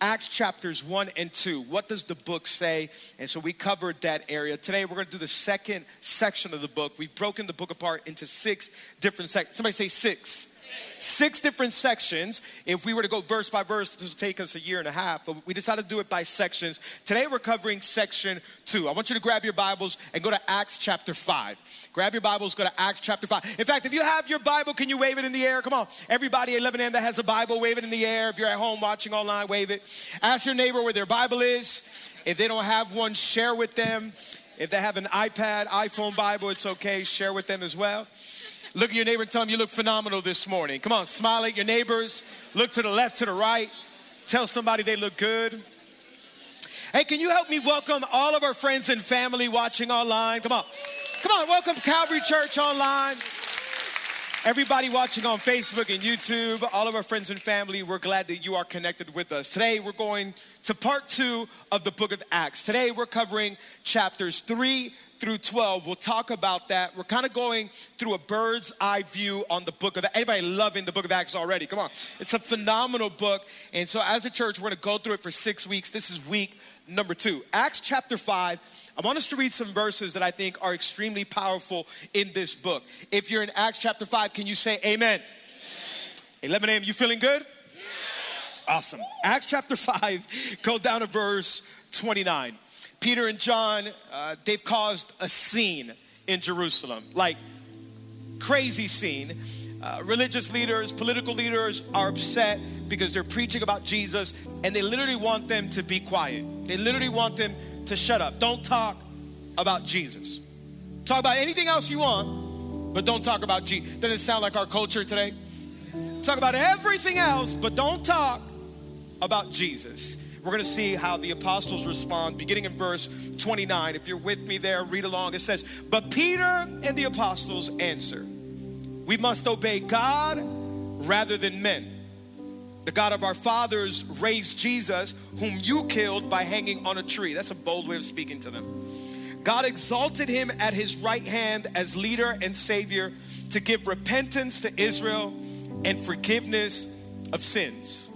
Acts chapters 1 and 2. What does the book say? And so we covered that area. Today we're going to do the second section of the book. We've broken the book apart into six different sections. Somebody say six. Six different sections. If we were to go verse by verse, this would take us a year and a half, but we decided to do it by sections. Today we're covering section two. I want you to grab your Bibles and go to Acts chapter 5. Grab your Bibles, go to Acts chapter 5. In fact, if you have your Bible, can you wave it in the air? Come on. Everybody at 11 a.m. that has a Bible, wave it in the air. If you're at home watching online, wave it. Ask your neighbor where their Bible is. If they don't have one, share with them. If they have an iPad, iPhone Bible, it's okay. Share with them as well. Look at your neighbor and tell them you look phenomenal this morning. Come on, smile at your neighbors. Look to the left, to the right. Tell somebody they look good. Hey, can you help me welcome all of our friends and family watching online? Come on. Come on, welcome Calvary Church online. Everybody watching on Facebook and YouTube, all of our friends and family, we're glad that you are connected with us. Today, we're going to part two of the book of Acts. Today, we're covering chapters three through 12. We'll talk about that. We're kind of going through a bird's eye view on the book of that. Anybody loving the book of Acts already? Come on. It's a phenomenal book. And so as a church, we're going to go through it for six weeks. This is week number two. Acts chapter 5. I want us to read some verses that I think are extremely powerful in this book. If you're in Acts chapter 5, can you say amen? amen. 11 a.m., you feeling good? Yeah. Awesome. Acts chapter 5, go down to verse 29. Peter and John, uh, they've caused a scene in Jerusalem, like crazy scene. Uh, religious leaders, political leaders are upset because they're preaching about Jesus and they literally want them to be quiet. They literally want them to shut up. Don't talk about Jesus. Talk about anything else you want, but don't talk about Jesus. Doesn't it sound like our culture today? Talk about everything else, but don't talk about Jesus we're going to see how the apostles respond, beginning in verse 29. If you're with me there, read along. It says, But Peter and the apostles answer, We must obey God rather than men. The God of our fathers raised Jesus, whom you killed by hanging on a tree. That's a bold way of speaking to them. God exalted him at his right hand as leader and savior to give repentance to Israel and forgiveness of sins.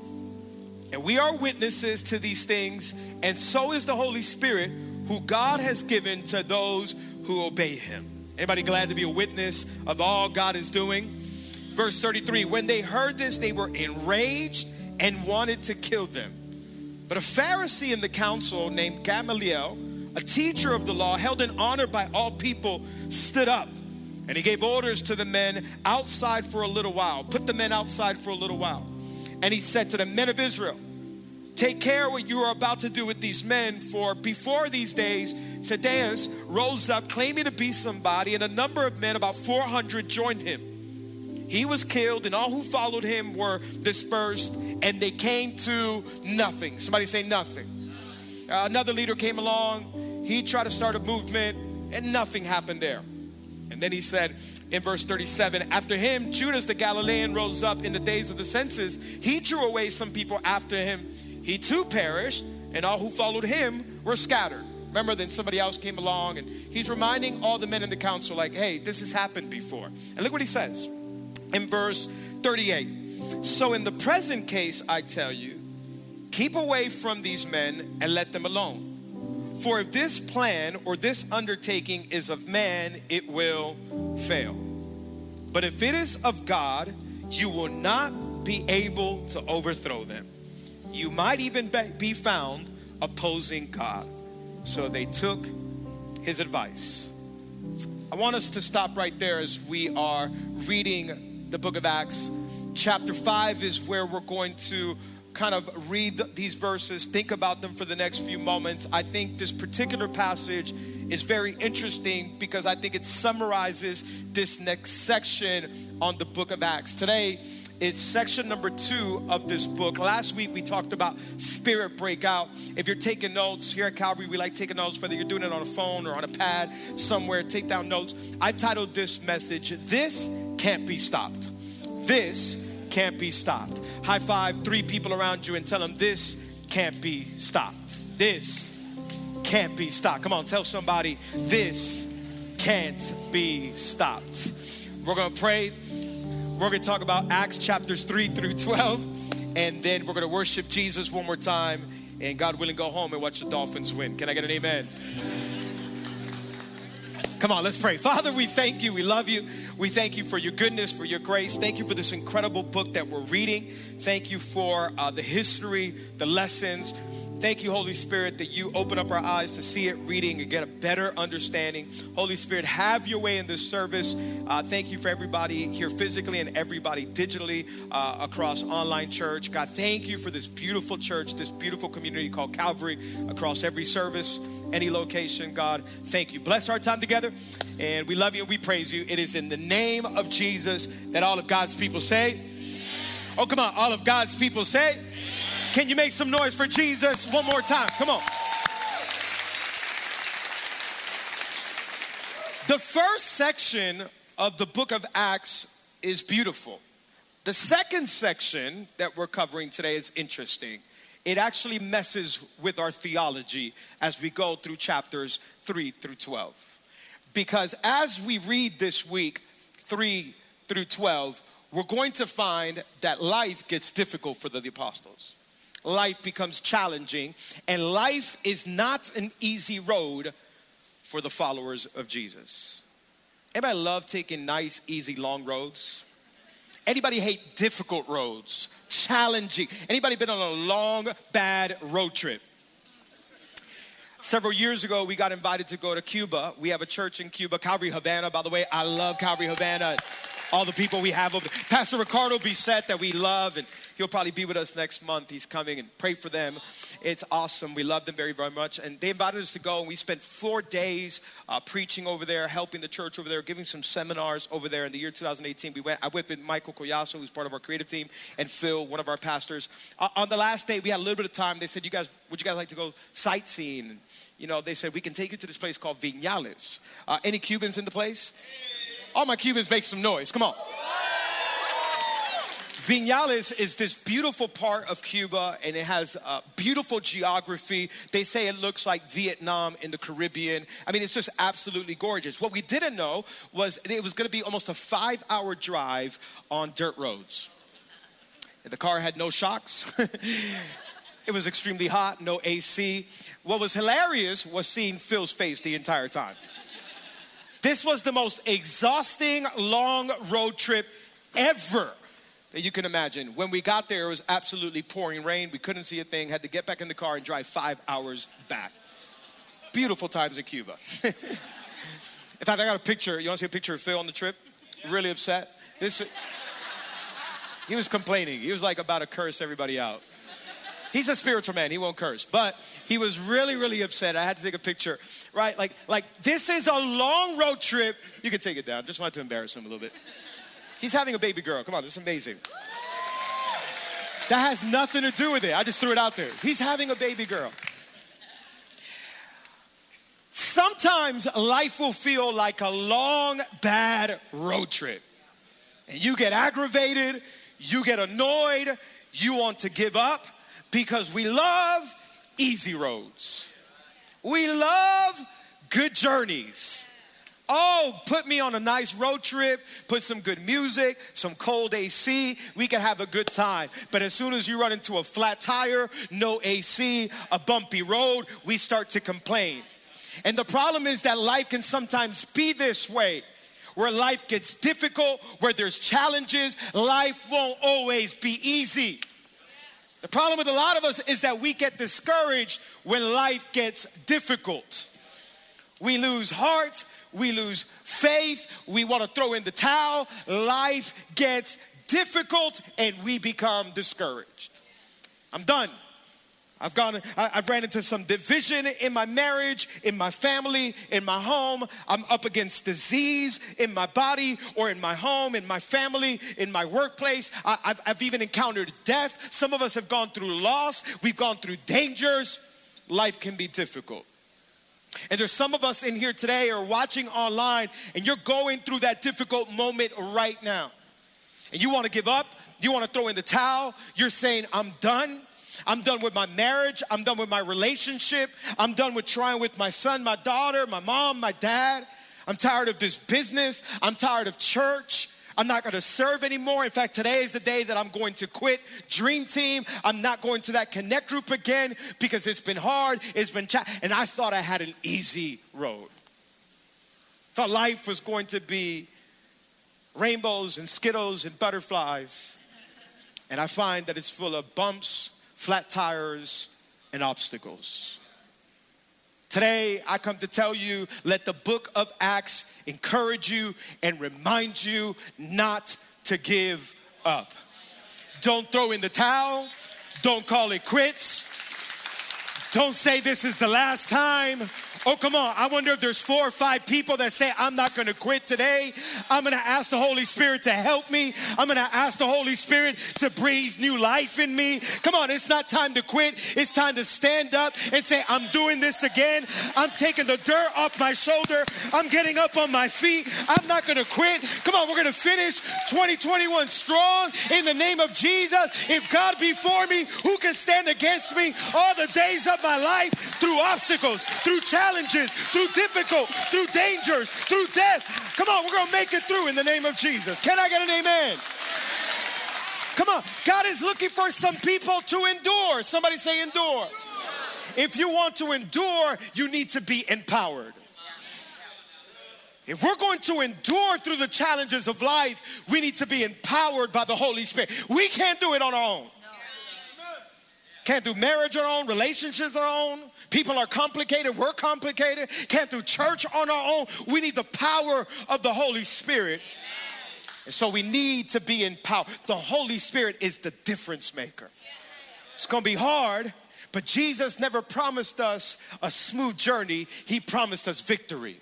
And we are witnesses to these things, and so is the Holy Spirit, who God has given to those who obey him. Anybody glad to be a witness of all God is doing? Verse 33 When they heard this, they were enraged and wanted to kill them. But a Pharisee in the council named Gamaliel, a teacher of the law, held in honor by all people, stood up and he gave orders to the men outside for a little while. Put the men outside for a little while. And he said to the men of Israel, Take care what you are about to do with these men, for before these days, Thaddeus rose up claiming to be somebody, and a number of men, about 400, joined him. He was killed, and all who followed him were dispersed, and they came to nothing. Somebody say nothing. Uh, another leader came along, he tried to start a movement, and nothing happened there. And then he said, in verse 37 after him judas the galilean rose up in the days of the census. He drew away some people after him. He too perished and all who followed him were scattered. Remember then somebody else came along and he's reminding all the men in the council like hey this has happened before. And look what he says in verse 38 so in the present case i tell you keep away from these men and let them alone for if this plan or this undertaking is of man, it will fail. But if it is of God, you will not be able to overthrow them. You might even be found opposing God. So they took his advice. I want us to stop right there as we are reading the book of Acts. Chapter 5 is where we're going to kind of read these verses, think about them for the next few moments, I think this particular passage is very interesting because I think it summarizes this next section on the book of Acts. Today, It's section number two of this book. Last week we talked about spirit breakout. If you're taking notes here at Calvary, we like taking notes, whether you're doing it on a phone or on a pad somewhere, take down notes. I titled this message, This Can't Be Stopped. This can't be stopped. High five three people around you and tell them, This can't be stopped. This can't be stopped. Come on, tell somebody, This can't be stopped. We're gonna pray we're going to talk about Acts chapters 3 through 12, and then we're going to worship Jesus one more time, and God willing, go home and watch the Dolphins win. Can I get an amen? Come on, let's pray. Father, we thank you. We love you. We thank you for your goodness, for your grace. Thank you for this incredible book that we're reading. Thank you for uh, the history, the lessons, Thank you, Holy Spirit, that you open up our eyes to see it, reading, and get a better understanding. Holy Spirit, have your way in this service. Uh, thank you for everybody here physically and everybody digitally uh, across online church. God, thank you for this beautiful church, this beautiful community called Calvary across every service, any location. God, thank you. Bless our time together, and we love you and we praise you. It is in the name of Jesus that all of God's people say, Oh, come on, all of God's people say, can you make some noise for Jesus one more time? Come on. The first section of the book of Acts is beautiful. The second section that we're covering today is interesting. It actually messes with our theology as we go through chapters 3 through 12. Because as we read this week, 3 through 12, we're going to find that life gets difficult for the apostles life becomes challenging, and life is not an easy road for the followers of Jesus. Anybody love taking nice, easy, long roads? Anybody hate difficult roads, challenging? Anybody been on a long, bad road trip? Several years ago, we got invited to go to Cuba. We have a church in Cuba, Calvary Havana. By the way, I love Calvary Havana. All the people we have over. Pastor Ricardo Bisset that we love, and He'll probably be with us next month. He's coming and pray for them. It's awesome. We love them very, very much. And they invited us to go, and we spent four days uh, preaching over there, helping the church over there, giving some seminars over there. In the year 2018, we went. I went with Michael Collazo, who's part of our creative team, and Phil, one of our pastors. Uh, on the last day, we had a little bit of time. They said, "You guys, would you guys like to go sightseeing?" You know, they said we can take you to this place called Vinales. Uh, any Cubans in the place? All my Cubans make some noise. Come on. Vinales is this beautiful part of Cuba and it has beautiful geography. They say it looks like Vietnam in the Caribbean. I mean, it's just absolutely gorgeous. What we didn't know was it was gonna be almost a five hour drive on dirt roads. The car had no shocks. it was extremely hot, no AC. What was hilarious was seeing Phil's face the entire time. This was the most exhausting long road trip ever that you can imagine. When we got there, it was absolutely pouring rain. We couldn't see a thing, had to get back in the car and drive five hours back. Beautiful times in Cuba. in fact, I got a picture. You want to see a picture of Phil on the trip? Really upset. This, he was complaining. He was like about to curse everybody out. He's a spiritual man. He won't curse, but he was really, really upset. I had to take a picture, right? Like, like this is a long road trip. You can take it down. Just wanted to embarrass him a little bit. He's having a baby girl. Come on, this is amazing. That has nothing to do with it. I just threw it out there. He's having a baby girl. Sometimes life will feel like a long, bad road trip. And you get aggravated, you get annoyed, you want to give up because we love easy roads. We love good journeys. Oh, put me on a nice road trip, put some good music, some cold AC, we can have a good time. But as soon as you run into a flat tire, no AC, a bumpy road, we start to complain. And the problem is that life can sometimes be this way where life gets difficult, where there's challenges, life won't always be easy. The problem with a lot of us is that we get discouraged when life gets difficult. We lose heart, we lose faith, we want to throw in the towel, life gets difficult, and we become discouraged. I'm done. I've gone, I, have ran into some division in my marriage, in my family, in my home. I'm up against disease in my body or in my home, in my family, in my workplace. I, have I've even encountered death. Some of us have gone through loss. We've gone through dangers. Life can be difficult. And there's some of us in here today or watching online, and you're going through that difficult moment right now. And you want to give up, you want to throw in the towel, you're saying, I'm done. I'm done with my marriage. I'm done with my relationship. I'm done with trying with my son, my daughter, my mom, my dad. I'm tired of this business. I'm tired of church. I'm not going to serve anymore. In fact, today is the day that I'm going to quit Dream Team. I'm not going to that connect group again because it's been hard. It's been cha- and I thought I had an easy road. Thought life was going to be rainbows and skittles and butterflies. And I find that it's full of bumps flat tires, and obstacles. Today, I come to tell you let the book of Acts encourage you and remind you not to give up. Don't throw in the towel, don't call it quits, don't say this is the last time. Oh, come on. I wonder if there's four or five people that say, I'm not going to quit today. I'm going to ask the Holy Spirit to help me. I'm going to ask the Holy Spirit to breathe new life in me. Come on, it's not time to quit. It's time to stand up and say, I'm doing this again. I'm taking the dirt off my shoulder. I'm getting up on my feet. I'm not going to quit. Come on, we're going to finish 2021 strong in the name of Jesus. If God be for me, who can stand against me all the days of my life through obstacles, through challenges? Challenges, through difficult, through dangers, through death. Come on, we're going to make it through in the name of Jesus. Can I get an amen? Come on, God is looking for some people to endure. Somebody say endure. If you want to endure, you need to be empowered. If we're going to endure through the challenges of life, we need to be empowered by the Holy Spirit. We can't do it on our own. Can't do marriage on our own, relationships on our own. People are complicated, we're complicated. Can't do church on our own. We need the power of the Holy Spirit. And so we need to be in power. The Holy Spirit is the difference maker. It's gonna be hard, but Jesus never promised us a smooth journey, He promised us victory.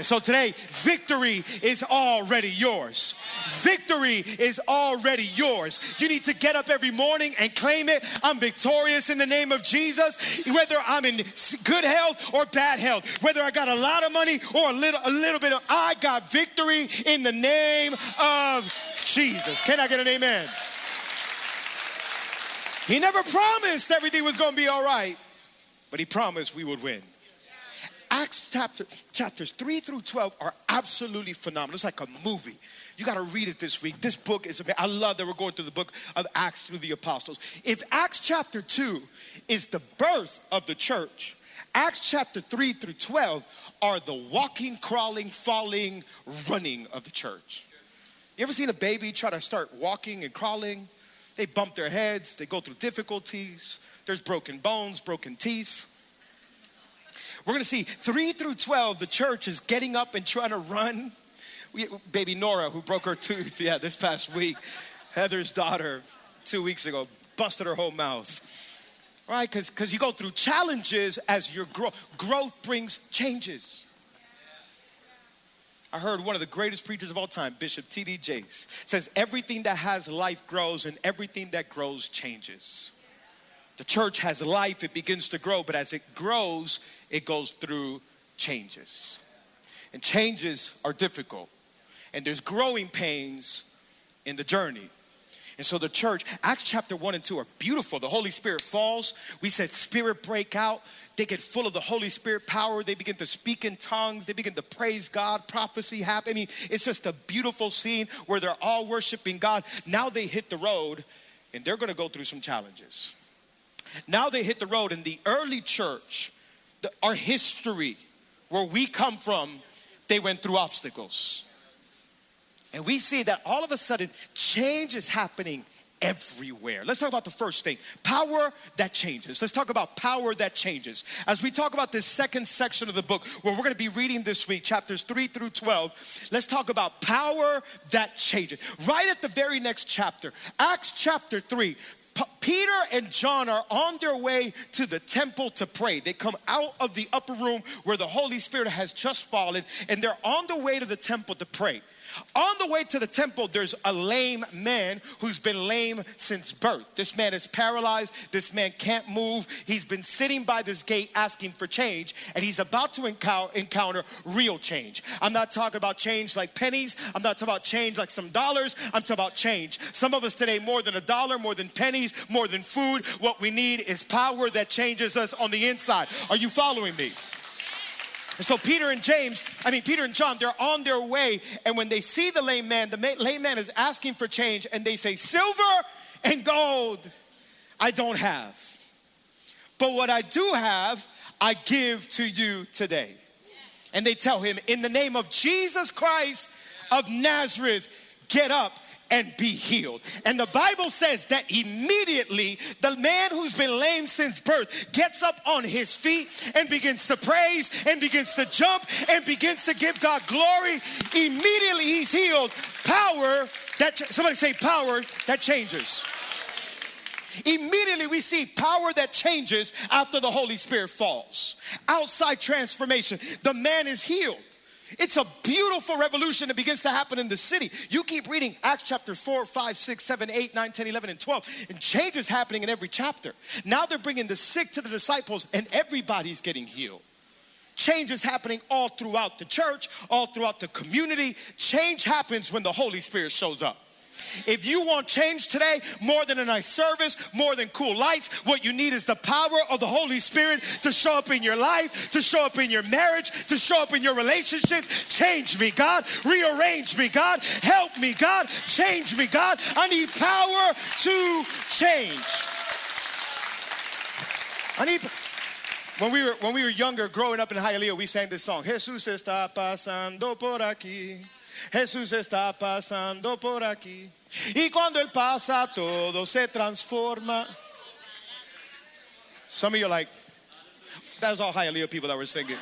And so today, victory is already yours. Victory is already yours. You need to get up every morning and claim it. I'm victorious in the name of Jesus, whether I'm in good health or bad health, whether I got a lot of money or a little, a little bit of, I got victory in the name of Jesus. Can I get an amen? He never promised everything was going to be all right, but he promised we would win. Acts chapter, chapters 3 through 12 are absolutely phenomenal. It's like a movie. You got to read it this week. This book is amazing. I love that we're going through the book of Acts through the apostles. If Acts chapter 2 is the birth of the church, Acts chapter 3 through 12 are the walking, crawling, falling, running of the church. You ever seen a baby try to start walking and crawling? They bump their heads, they go through difficulties, there's broken bones, broken teeth. We're going to see 3 through 12, the church is getting up and trying to run. We, baby Nora, who broke her tooth, yeah, this past week, Heather's daughter, two weeks ago, busted her whole mouth. Right? Because you go through challenges as your growth. Growth brings changes. I heard one of the greatest preachers of all time, Bishop T.D. Jakes, says, Everything that has life grows, and everything that grows changes. The church has life, it begins to grow, but as it grows, it goes through changes. And changes are difficult. And there's growing pains in the journey. And so the church, Acts chapter 1 and 2 are beautiful. The Holy Spirit falls. We said spirit break out. They get full of the Holy Spirit power. They begin to speak in tongues. They begin to praise God. Prophecy happening. It's just a beautiful scene where they're all worshiping God. Now they hit the road and they're going to go through some challenges. Now they hit the road in the early church, the, our history, where we come from, they went through obstacles. And we see that all of a sudden change is happening everywhere. Let's talk about the first thing power that changes. Let's talk about power that changes. As we talk about this second section of the book, where we're going to be reading this week, chapters 3 through 12, let's talk about power that changes. Right at the very next chapter, Acts chapter 3, P- Peter and John are on their way to the temple to pray. They come out of the upper room where the Holy Spirit has just fallen, and they're on the way to the temple to pray. On the way to the temple, there's a lame man who's been lame since birth. This man is paralyzed. This man can't move. He's been sitting by this gate asking for change, and he's about to encounter real change. I'm not talking about change like pennies. I'm not talking about change like some dollars. I'm talking about change. Some of us today, more than a dollar, more than pennies, more than food, what we need is power that changes us on the inside. Are you following me? And so Peter and James, I mean, Peter and John, they're on their way. And when they see the lame man, the lame man is asking for change, and they say, Silver and gold I don't have. But what I do have, I give to you today. And they tell him, In the name of Jesus Christ of Nazareth, get up and be healed. And the Bible says that immediately the man who's been lame since birth gets up on his feet and begins to praise and begins to jump and begins to give God glory. Immediately he's healed. Power that, somebody say, power that changes. Immediately, we see power that changes after the Holy Spirit falls. Outside transformation, the man is healed. It's a beautiful revolution that begins to happen in the city. You keep reading Acts chapter 4, 5, 6, 7, 8, 9, 10, 11, and 12, and change is happening in every chapter. Now they're bringing the sick to the disciples, and everybody's getting healed. Change is happening all throughout the church, all throughout the community. Change happens when the Holy Spirit shows up. If you want change today, more than a nice service, more than cool lights, what you need is the power of the Holy Spirit to show up in your life, to show up in your marriage, to show up in your relationship. Change me, God. Rearrange me, God. Help me, God. Change me, God. I need power to change. I need when we were when we were younger, growing up in Hialeah, we sang this song. Jesús está pasando por aquí. Jesús está pasando por aquí. Y cuando Él pasa, todo se transforma. Some of you are like, that was all Hialeah people that were singing.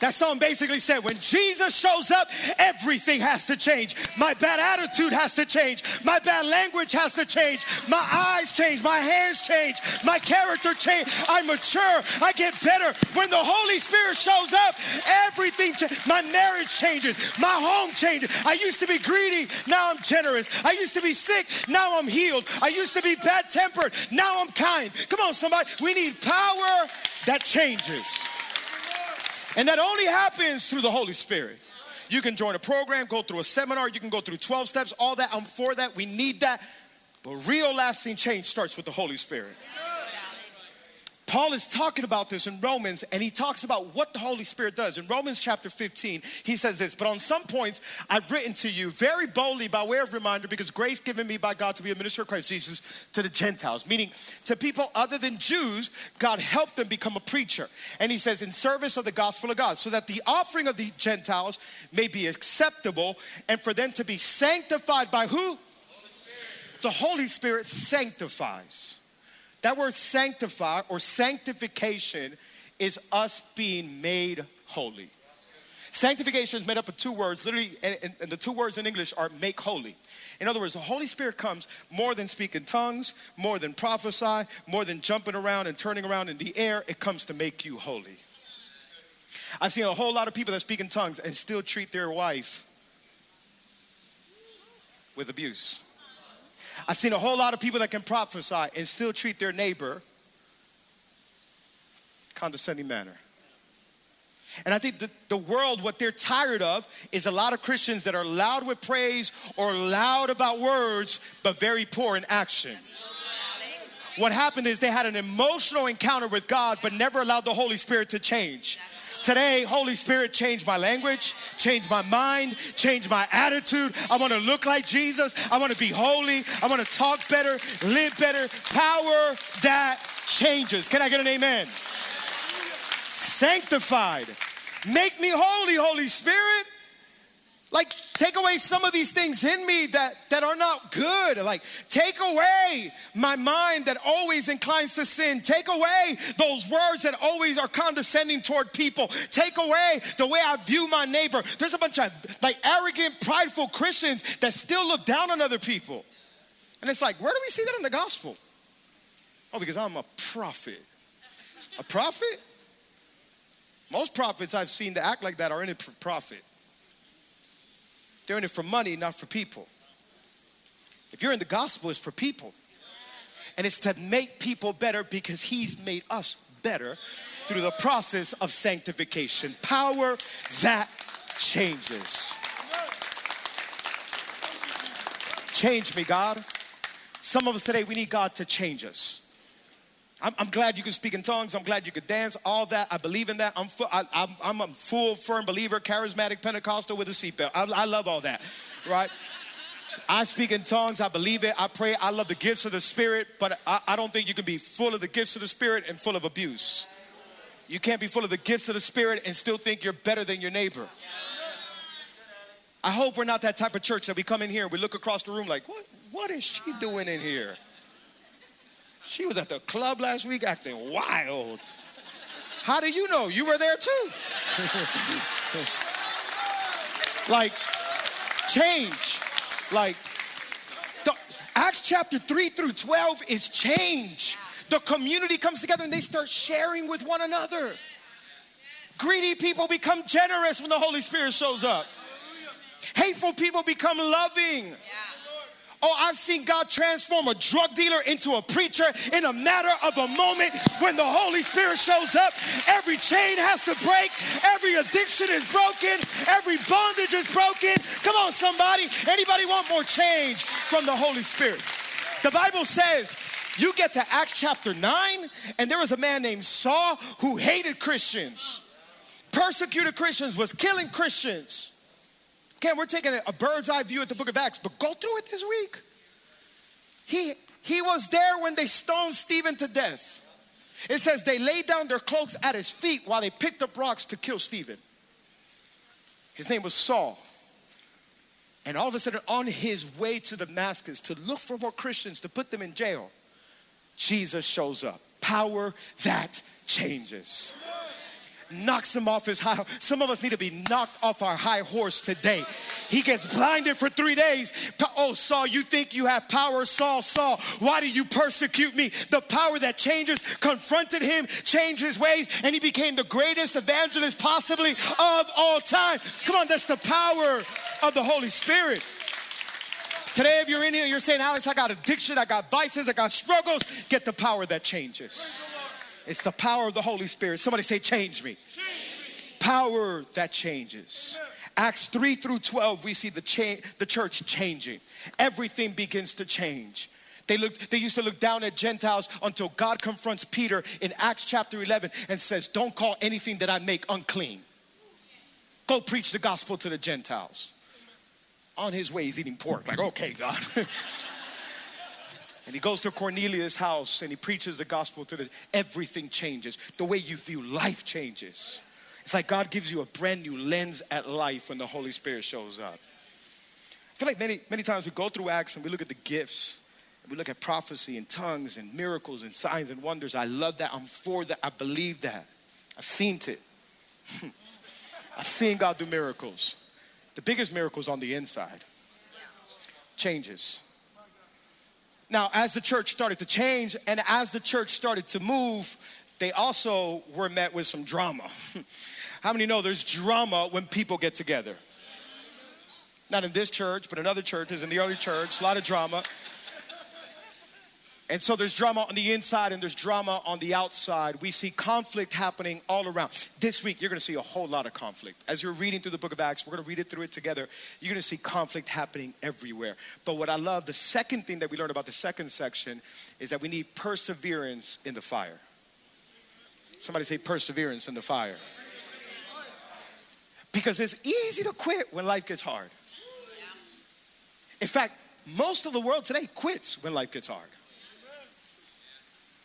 That song basically said when Jesus shows up, everything has to change. My bad attitude has to change. My bad language has to change. My eyes change. My hands change. My character change. I mature. I get better. When the Holy Spirit shows up, everything changes. My marriage changes. My home changes. I used to be greedy. Now I'm generous. I used to be sick. Now I'm healed. I used to be bad tempered. Now I'm kind. Come on, somebody. We need power that changes. And that only happens through the Holy Spirit. You can join a program, go through a seminar, you can go through 12 steps, all that. I'm for that. We need that. But real lasting change starts with the Holy Spirit. Paul is talking about this in Romans, and he talks about what the Holy Spirit does. In Romans chapter 15, he says this, but on some points I've written to you very boldly by way of reminder, because grace given me by God to be a minister of Christ Jesus to the Gentiles, meaning to people other than Jews, God helped them become a preacher. And he says, in service of the gospel of God, so that the offering of the Gentiles may be acceptable and for them to be sanctified by who? Holy the Holy Spirit sanctifies. That word sanctify or sanctification is us being made holy. Sanctification is made up of two words, literally, and, and, the two words in English are make holy. In other words, the Holy Spirit comes more than speaking tongues, more than prophesy, more than jumping around and turning around in the air. It comes to make you holy. I've seen a whole lot of people that speak in tongues and still treat their wife with abuse. I've seen a whole lot of people that can prophesy and still treat their neighbor condescending manner. And I think the, the world, what they're tired of is a lot of Christians that are loud with praise or loud about words, but very poor in action. What happened is they had an emotional encounter with God, but never allowed the Holy Spirit to change. Today, Holy Spirit, change my language, change my mind, change my attitude. I want to look like Jesus. I want to be holy. I want to talk better, live better. Power that changes. Can I get an amen? Sanctified. Make me holy, Holy Spirit. Like, take away some of these things in me that, that are not good. Like, take away my mind that always inclines to sin. Take away those words that always are condescending toward people. Take away the way I view my neighbor. There's a bunch of like arrogant, prideful Christians that still look down on other people. And it's like, where do we see that in the gospel? Oh, because I'm a prophet. A prophet? Most prophets I've seen that act like that are in for profit. They're in it for money, not for people. If you're in the gospel, it's for people. And it's to make people better because He's made us better through the process of sanctification. Power that changes. Change me, God. Some of us today, we need God to change us. I'm, I'm, glad you can speak in tongues. I'm glad you could dance. All that, I believe in that. I'm, fu- I, am I'm a full, firm believer, charismatic Pentecostal with a seatbelt. I, I love all that, right? I speak in tongues. I believe it. I pray. I love the gifts of the Spirit, but I, I don't think you can be full of the gifts of the Spirit and full of abuse. You can't be full of the gifts of the Spirit and still think you're better than your neighbor. I hope we're not that type of church that we come in here and we look across the room like, what, what is she doing in here? She was at the club last week acting wild. How do you know? You were there too. like, change. Like, the, Acts chapter 3 through 12 is change. The community comes together and they start sharing with one another. Greedy people become generous when the Holy Spirit shows up. Hateful people become loving. Oh, I've seen God transform a drug dealer into a preacher in a matter of a moment when the Holy Spirit shows up. Every chain has to break, every addiction is broken, every bondage is broken. Come on, somebody. Anybody want more change from the Holy Spirit? The Bible says, you get to Acts chapter 9, and there was a man named Saul who hated Christians, persecuted Christians, was killing Christians. Again, we're taking a bird's eye view at the book of Acts, but go through it this week. He, he was there when they stoned Stephen to death. It says they laid down their cloaks at his feet while they picked up rocks to kill Stephen. His name was Saul. And all of a sudden, on his way to Damascus to look for more Christians to put them in jail, Jesus shows up. Power that changes knocks him off his high. Some of us need to be knocked off our high horse today. He gets blinded for three days. Oh, Saul, you think you have power? Saul, Saul, why do you persecute me? The power that changes confronted him, changed his ways, and he became the greatest evangelist possibly of all time. Come on, that's the power of the Holy Spirit. Today, if you're in here, you're saying, Alex, I got addiction, I got vices, I got struggles. Get the power that changes. It's the power of the Holy Spirit. Somebody say, change me. Change me. Power that changes. Acts 3 through 12, we see the, cha- the church changing. Everything begins to change. They, looked, they used to look down at Gentiles until God confronts Peter in Acts chapter 11 and says, Don't call anything that I make unclean. Go preach the gospel to the Gentiles. On his way, he's eating pork. Like, okay, God. And he goes to Cornelius' house and he preaches the gospel to the everything changes. The way you view life changes. It's like God gives you a brand new lens at life when the Holy Spirit shows up. I feel like many, many times we go through Acts and we look at the gifts we look at prophecy and tongues and miracles and signs and wonders. I love that. I'm for that. I believe that. I've seen it. I've seen God do miracles. The biggest miracles on the inside. Changes. Now, as the church started to change and as the church started to move, they also were met with some drama. How many know there's drama when people get together? Not in this church, but in other churches, in the early church, a lot of drama. And so there's drama on the inside and there's drama on the outside. We see conflict happening all around. This week, you're going to see a whole lot of conflict. As you're reading through the book of Acts, we're going to read it through it together. You're going to see conflict happening everywhere. But what I love, the second thing that we learned about the second section is that we need perseverance in the fire. Somebody say perseverance in the fire. Because it's easy to quit when life gets hard. In fact, most of the world today quits when life gets hard.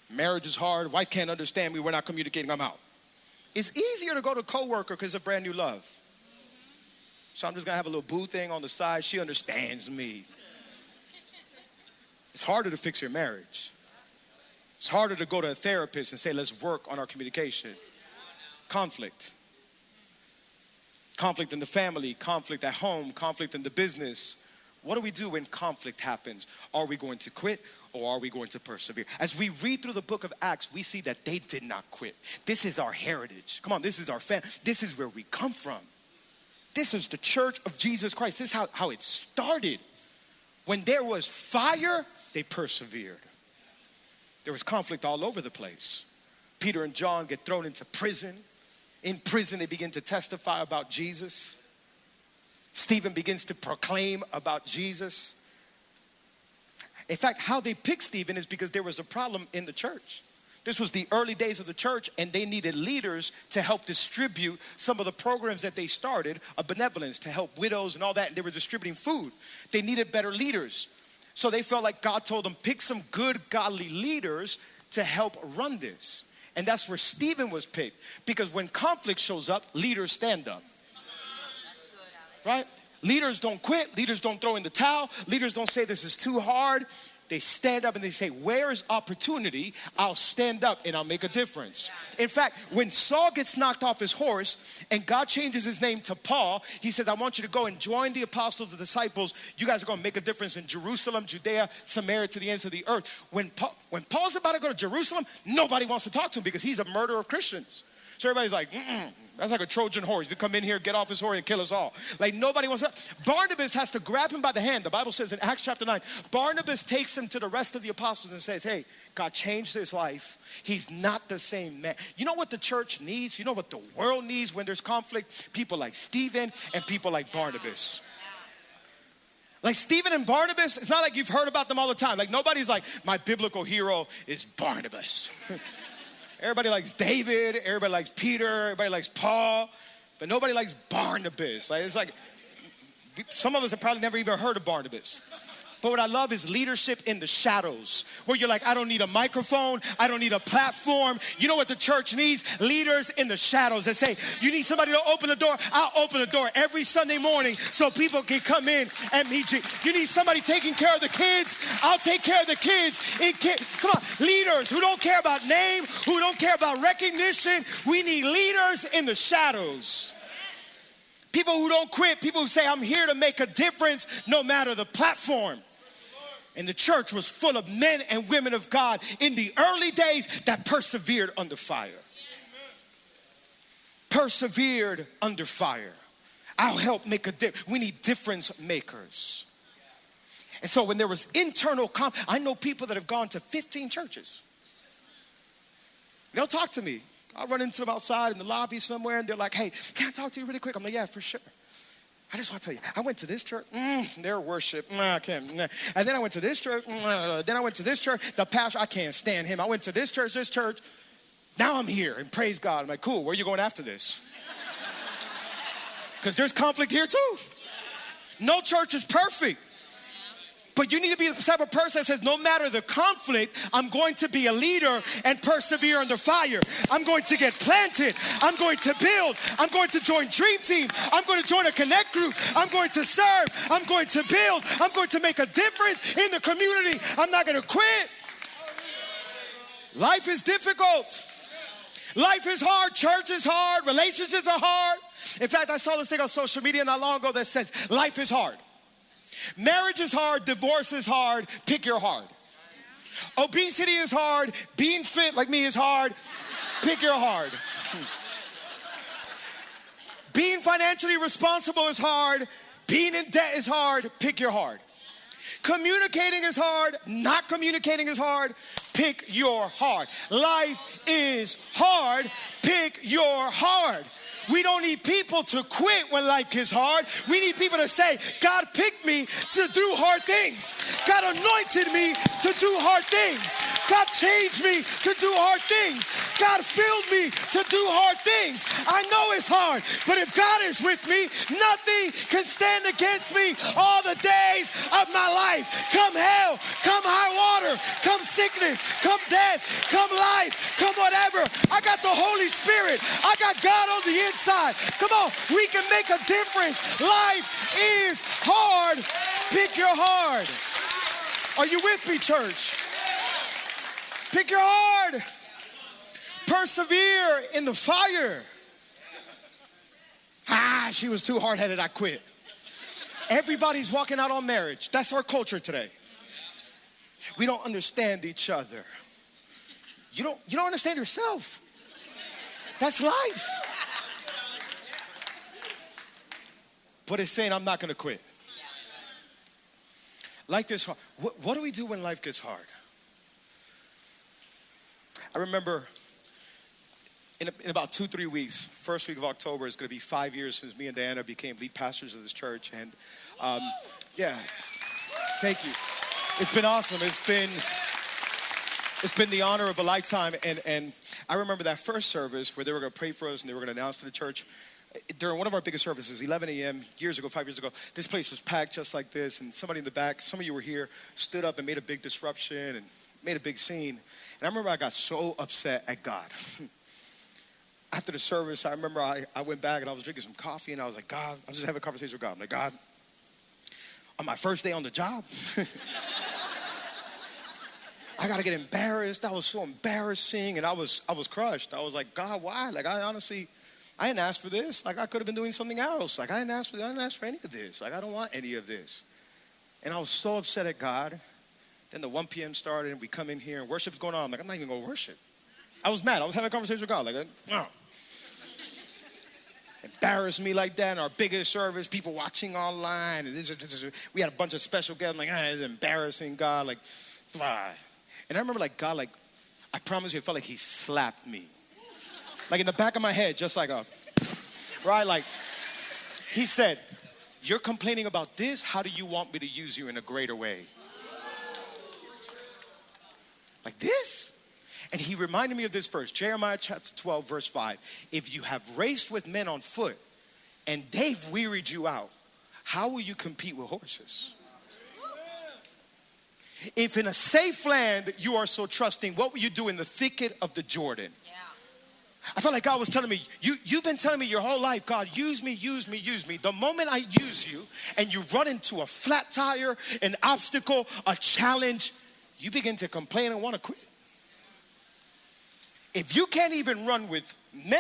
Marriage is hard. Wife can't understand me. We're not communicating. I'm out. It's easier to go to a coworker because of brand new love. So I'm just gonna have a little boo thing on the side. She understands me. It's harder to fix your marriage. It's harder to go to a therapist and say, let's work on our communication. Conflict. Conflict in the family, conflict at home, conflict in the business. What do we do when conflict happens? Are we going to quit or are we going to persevere? As we read through the book of Acts, we see that they did not quit. This is our heritage. Come on, this is our family. This is where we come from. This is the church of Jesus Christ. This is how, how it started. When there was fire, they persevered. There was conflict all over the place. Peter and John get thrown into prison. In prison, they begin to testify about Jesus. Stephen begins to proclaim about Jesus. In fact, how they picked Stephen is because there was a problem in the church. This was the early days of the church, and they needed leaders to help distribute some of the programs that they started of benevolence to help widows and all that. And they were distributing food. They needed better leaders. So they felt like God told them, pick some good, godly leaders to help run this. And that's where Stephen was picked. Because when conflict shows up, leaders stand up. Right? Leaders don't quit. Leaders don't throw in the towel. Leaders don't say this is too hard. They stand up and they say, Where is opportunity? I'll stand up and I'll make a difference. In fact, when Saul gets knocked off his horse and God changes his name to Paul, he says, I want you to go and join the apostles, the disciples. You guys are going to make a difference in Jerusalem, Judea, Samaria, to the ends of the earth. When, Paul, when Paul's about to go to Jerusalem, nobody wants to talk to him because he's a murderer of Christians. So everybody's like, that's like a Trojan horse to come in here, get off his horse, and kill us all. Like nobody wants that. Barnabas has to grab him by the hand. The Bible says in Acts chapter 9, Barnabas takes him to the rest of the apostles and says, Hey, God changed his life. He's not the same man. You know what the church needs? You know what the world needs when there's conflict? People like Stephen and people like Barnabas. Like Stephen and Barnabas, it's not like you've heard about them all the time. Like nobody's like, my biblical hero is Barnabas. Everybody likes David, everybody likes Peter, everybody likes Paul, but nobody likes Barnabas. Like, it's like some of us have probably never even heard of Barnabas. But what I love is leadership in the shadows, where you're like, I don't need a microphone, I don't need a platform. You know what the church needs? Leaders in the shadows that say, You need somebody to open the door, I'll open the door every Sunday morning so people can come in and meet you. You need somebody taking care of the kids, I'll take care of the kids. Come on, leaders who don't care about name, who don't care about recognition. We need leaders in the shadows. People who don't quit, people who say, I'm here to make a difference no matter the platform. And the church was full of men and women of God in the early days that persevered under fire. Persevered under fire. I'll help make a difference. We need difference makers. And so when there was internal conflict, I know people that have gone to 15 churches. They'll talk to me. I'll run into them outside in the lobby somewhere and they're like, hey, can I talk to you really quick? I'm like, yeah, for sure. I just want to tell you, I went to this church, mm, their worship, mm, I can't. And then I went to this church, mm, then I went to this church. The pastor, I can't stand him. I went to this church, this church. Now I'm here and praise God. I'm like, cool, where are you going after this? Because there's conflict here too. No church is perfect. But you need to be the type of person that says, no matter the conflict, I'm going to be a leader and persevere under fire. I'm going to get planted. I'm going to build. I'm going to join Dream Team. I'm going to join a connect group. I'm going to serve. I'm going to build. I'm going to make a difference in the community. I'm not going to quit. Life is difficult. Life is hard. Church is hard. Relationships are hard. In fact, I saw this thing on social media not long ago that says, life is hard. Marriage is hard, divorce is hard, pick your hard. Obesity is hard, being fit like me is hard, pick your hard. Being financially responsible is hard, being in debt is hard, pick your hard. Communicating is hard, not communicating is hard, pick your hard. Life is hard, pick your hard. We don't need people to quit when life is hard. We need people to say, God picked me to do hard things. God anointed me to do hard things. God changed me to do hard things. God filled me to do hard things. I know it's hard, but if God is with me, nothing can stand against me all the days of my life. Come hell, come high water, come sickness, come death, come life, come whatever. I got the Holy Spirit. I got God on the inside inside. Come on, we can make a difference. Life is hard. Pick your hard. Are you with me, church? Pick your hard. Persevere in the fire. Ah, she was too hard headed. I quit. Everybody's walking out on marriage. That's our culture today. We don't understand each other. You don't, you don't understand yourself. That's life. But it's saying, I'm not gonna quit. Like this. What, what do we do when life gets hard? I remember in, in, about two, three weeks, first week of October, it's going to be five years since me and Diana became lead pastors of this church. And um, yeah, thank you. It's been awesome. It's been it's been the honor of a lifetime. And and I remember that first service where they were going to pray for us and they were going to announce to the church during one of our biggest services, 11 a.m. years ago, five years ago, this place was packed just like this, and somebody in the back, some of you were here, stood up and made a big disruption and made a big scene. And I remember I got so upset at God. After the service, I remember I, I went back and I was drinking some coffee, and I was like, God, I was just having a conversation with God. I'm like, God, on my first day on the job, I gotta get embarrassed. That was so embarrassing, and I was I was crushed. I was like, God, why? Like I honestly I didn't ask for this. Like I could have been doing something else. Like I didn't ask for I didn't ask for any of this. Like I don't want any of this. And I was so upset at God. Then the 1 p.m. started and we come in here and worship's going on. I'm like, I'm not even gonna worship. I was mad. I was having a conversation with God. Like, oh. Embarrassed me like that in our biggest service, people watching online. And this, this, this, we had a bunch of special guests. I'm like, ah, it's embarrassing, God. Like, why? And I remember like God, like, I promise you, it felt like he slapped me like in the back of my head, just like a, right? Like, he said, You're complaining about this. How do you want me to use you in a greater way? Like this? And he reminded me of this verse, Jeremiah chapter 12, verse 5. If you have raced with men on foot and they've wearied you out, how will you compete with horses? If in a safe land you are so trusting, what will you do in the thicket of the Jordan? I felt like God was telling me, you, You've been telling me your whole life, God, use me, use me, use me. The moment I use you and you run into a flat tire, an obstacle, a challenge, you begin to complain and want to quit. If you can't even run with men,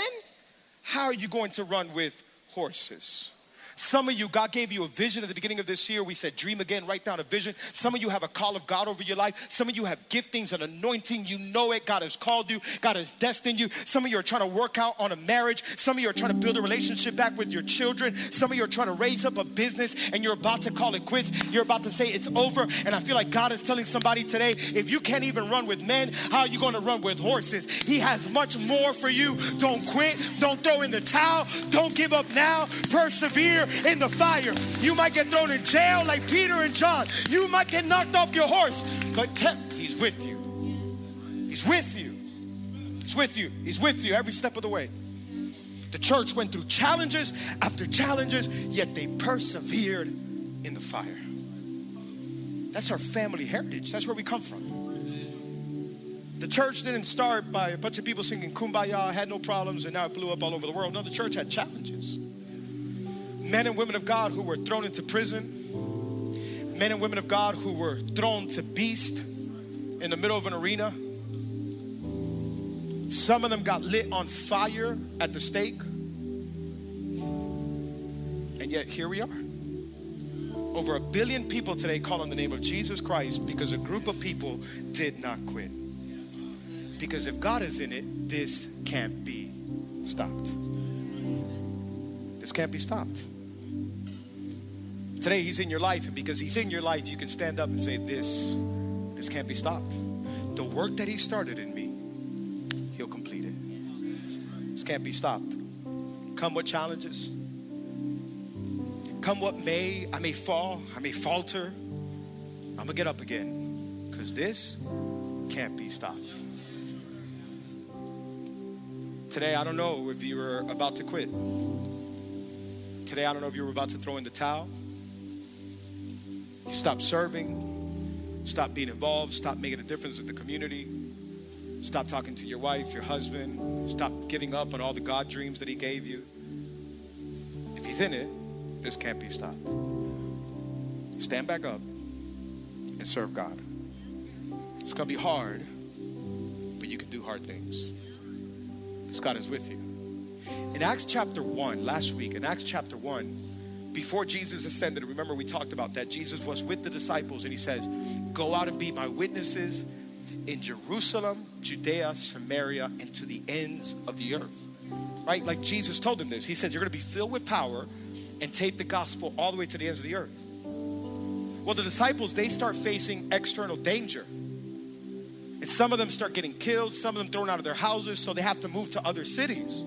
how are you going to run with horses? Some of you, God gave you a vision at the beginning of this year. We said, dream again, write down a vision. Some of you have a call of God over your life. Some of you have giftings and anointing. You know it. God has called you, God has destined you. Some of you are trying to work out on a marriage. Some of you are trying to build a relationship back with your children. Some of you are trying to raise up a business and you're about to call it quits. You're about to say it's over. And I feel like God is telling somebody today if you can't even run with men, how are you going to run with horses? He has much more for you. Don't quit. Don't throw in the towel. Don't give up now. Persevere in the fire. You might get thrown in jail like Peter and John. You might get knocked off your horse, but te- he's with you. He's with you. He's with you. He's with you every step of the way. The church went through challenges after challenges, yet they persevered in the fire. That's our family heritage. That's where we come from. The church didn't start by a bunch of people singing kumbaya, had no problems, and now it blew up all over the world. No, the church had challenges men and women of God who were thrown into prison, men and women of God who were thrown to beast in the middle of an arena. Some of them got lit on fire at the stake. And yet here we are. Over a billion people today call on the name of Jesus Christ because a group of people did not quit. Because if God is in it, this can't be stopped. This can't be stopped. Today he's in your life, and because he's in your life, you can stand up and say, This, this can't be stopped. The work that he started in me, he'll complete it. This can't be stopped. Come what challenges. Come what may, I may fall, I may falter. I'm gonna get up again. Because this can't be stopped. Today, I don't know if you were about to quit. Today, I don't know if you were about to throw in the towel. You stop serving, stop being involved, stop making a difference in the community, stop talking to your wife, your husband, stop giving up on all the God dreams that He gave you. If He's in it, this can't be stopped. Stand back up and serve God. It's going to be hard, but you can do hard things because God is with you. In Acts chapter 1, last week, in Acts chapter 1, before Jesus ascended, remember we talked about that. Jesus was with the disciples and he says, Go out and be my witnesses in Jerusalem, Judea, Samaria, and to the ends of the earth. Right? Like Jesus told them this. He says, You're going to be filled with power and take the gospel all the way to the ends of the earth. Well, the disciples, they start facing external danger. And some of them start getting killed, some of them thrown out of their houses, so they have to move to other cities.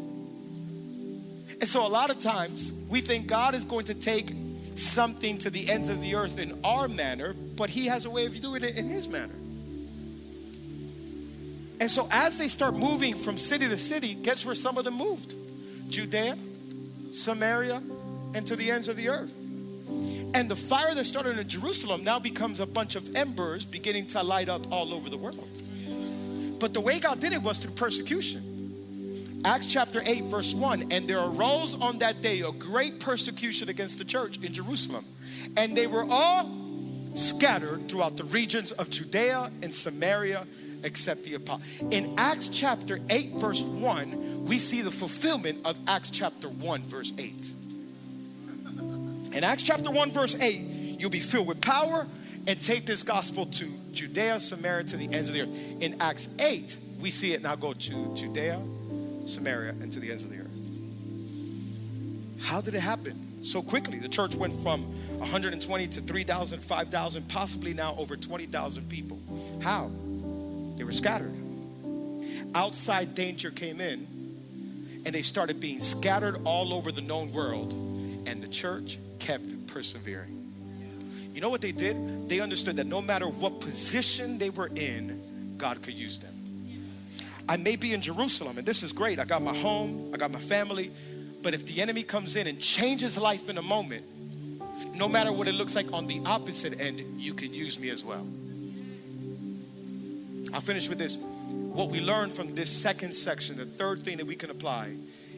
And so, a lot of times, we think God is going to take something to the ends of the earth in our manner, but He has a way of doing it in His manner. And so, as they start moving from city to city, guess where some of them moved? Judea, Samaria, and to the ends of the earth. And the fire that started in Jerusalem now becomes a bunch of embers beginning to light up all over the world. But the way God did it was through persecution. Acts chapter 8, verse 1 And there arose on that day a great persecution against the church in Jerusalem. And they were all scattered throughout the regions of Judea and Samaria, except the apostles. In Acts chapter 8, verse 1, we see the fulfillment of Acts chapter 1, verse 8. In Acts chapter 1, verse 8, you'll be filled with power and take this gospel to Judea, Samaria, to the ends of the earth. In Acts 8, we see it now go to Judea, Samaria, and to the ends of the earth. How did it happen so quickly? The church went from 120 to 3,000, 5,000, possibly now over 20,000 people. How? They were scattered. Outside danger came in, and they started being scattered all over the known world, and the church kept persevering. You know what they did? They understood that no matter what position they were in, God could use them. I may be in Jerusalem, and this is great. I got my home, I got my family. But if the enemy comes in and changes life in a moment, no matter what it looks like on the opposite end, you can use me as well. I'll finish with this. What we learn from this second section, the third thing that we can apply,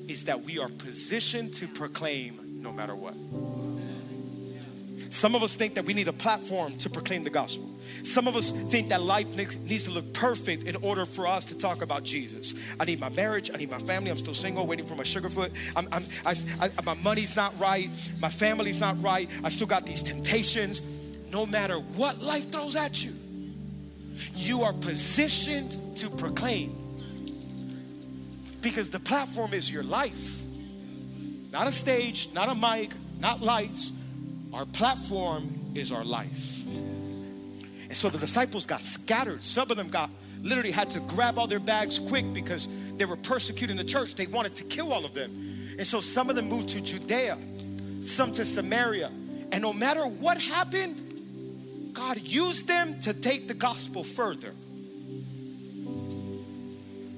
is that we are positioned to proclaim no matter what. Some of us think that we need a platform to proclaim the gospel. Some of us think that life needs to look perfect in order for us to talk about Jesus. I need my marriage. I need my family. I'm still single, waiting for my sugarfoot. I'm, I'm, I, I, my money's not right. My family's not right. I still got these temptations. No matter what life throws at you, you are positioned to proclaim. Because the platform is your life. Not a stage, not a mic, not lights. Our platform is our life. And so the disciples got scattered. Some of them got literally had to grab all their bags quick because they were persecuting the church. They wanted to kill all of them. And so some of them moved to Judea, some to Samaria. And no matter what happened, God used them to take the gospel further.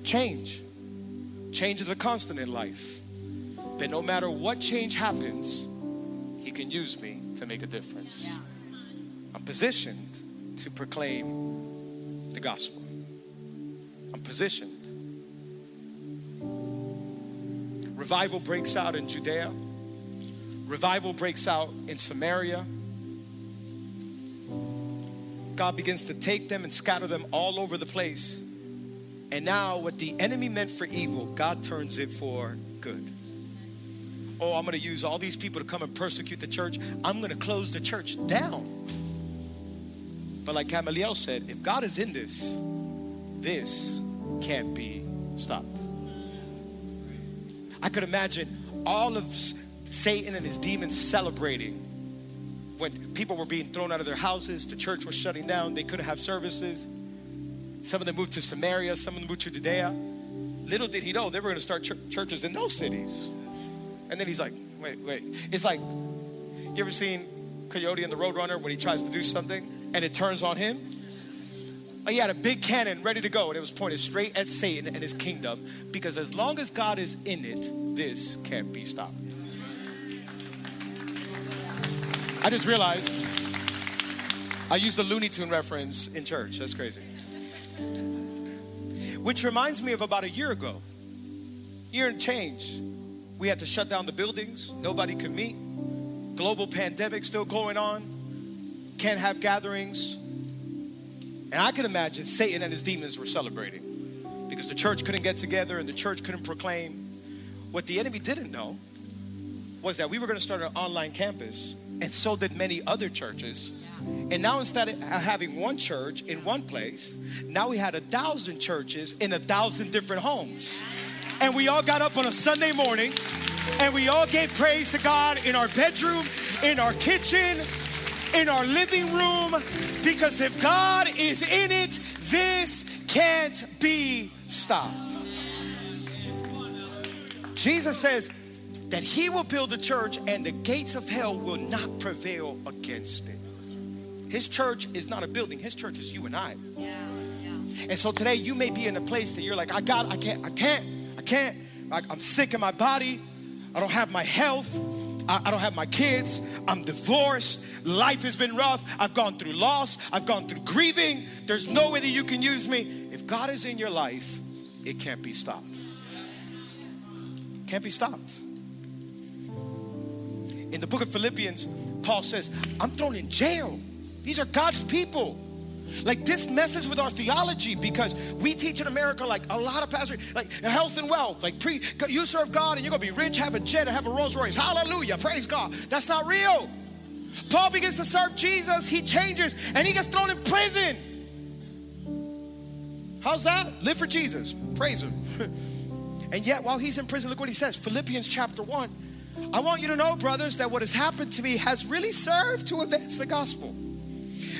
Change. Change is a constant in life. But no matter what change happens, He can use me to make a difference. I'm positioned to proclaim the gospel. I'm positioned. Revival breaks out in Judea, revival breaks out in Samaria. God begins to take them and scatter them all over the place. And now, what the enemy meant for evil, God turns it for good. Oh, I'm going to use all these people to come and persecute the church. I'm going to close the church down. But like Gamaliel said, if God is in this, this can't be stopped. I could imagine all of Satan and his demons celebrating when people were being thrown out of their houses, the church was shutting down, they couldn't have services. Some of them moved to Samaria, some of them moved to Judea. Little did he know they were going to start ch- churches in those cities. And then he's like, wait, wait. It's like, you ever seen Coyote and the Roadrunner when he tries to do something and it turns on him? He had a big cannon ready to go and it was pointed straight at Satan and his kingdom because as long as God is in it, this can't be stopped. I just realized I used a Looney Tune reference in church. That's crazy. Which reminds me of about a year ago. Year and change. We had to shut down the buildings. Nobody could meet. Global pandemic still going on. Can't have gatherings. And I can imagine Satan and his demons were celebrating because the church couldn't get together and the church couldn't proclaim. What the enemy didn't know was that we were going to start an online campus, and so did many other churches. And now instead of having one church in one place, now we had a thousand churches in a thousand different homes. And we all got up on a Sunday morning and we all gave praise to God in our bedroom, in our kitchen, in our living room, because if God is in it, this can't be stopped. Jesus says that he will build a church and the gates of hell will not prevail against it. His church is not a building, his church is you and I. Yeah, yeah. And so today you may be in a place that you're like, I got, I can't, I can't, can't. I, I'm sick in my body. I don't have my health. I, I don't have my kids. I'm divorced. Life has been rough. I've gone through loss. I've gone through grieving. There's no way that you can use me. If God is in your life, it can't be stopped. Can't be stopped. In the book of Philippians, Paul says, I'm thrown in jail. These are God's people. Like this messes with our theology because we teach in America like a lot of pastors, like health and wealth, like pre, you serve God and you're gonna be rich, have a jet, have a Rolls Royce. Hallelujah, praise God. That's not real. Paul begins to serve Jesus, he changes, and he gets thrown in prison. How's that? Live for Jesus, praise him. and yet, while he's in prison, look what he says Philippians chapter 1. I want you to know, brothers, that what has happened to me has really served to advance the gospel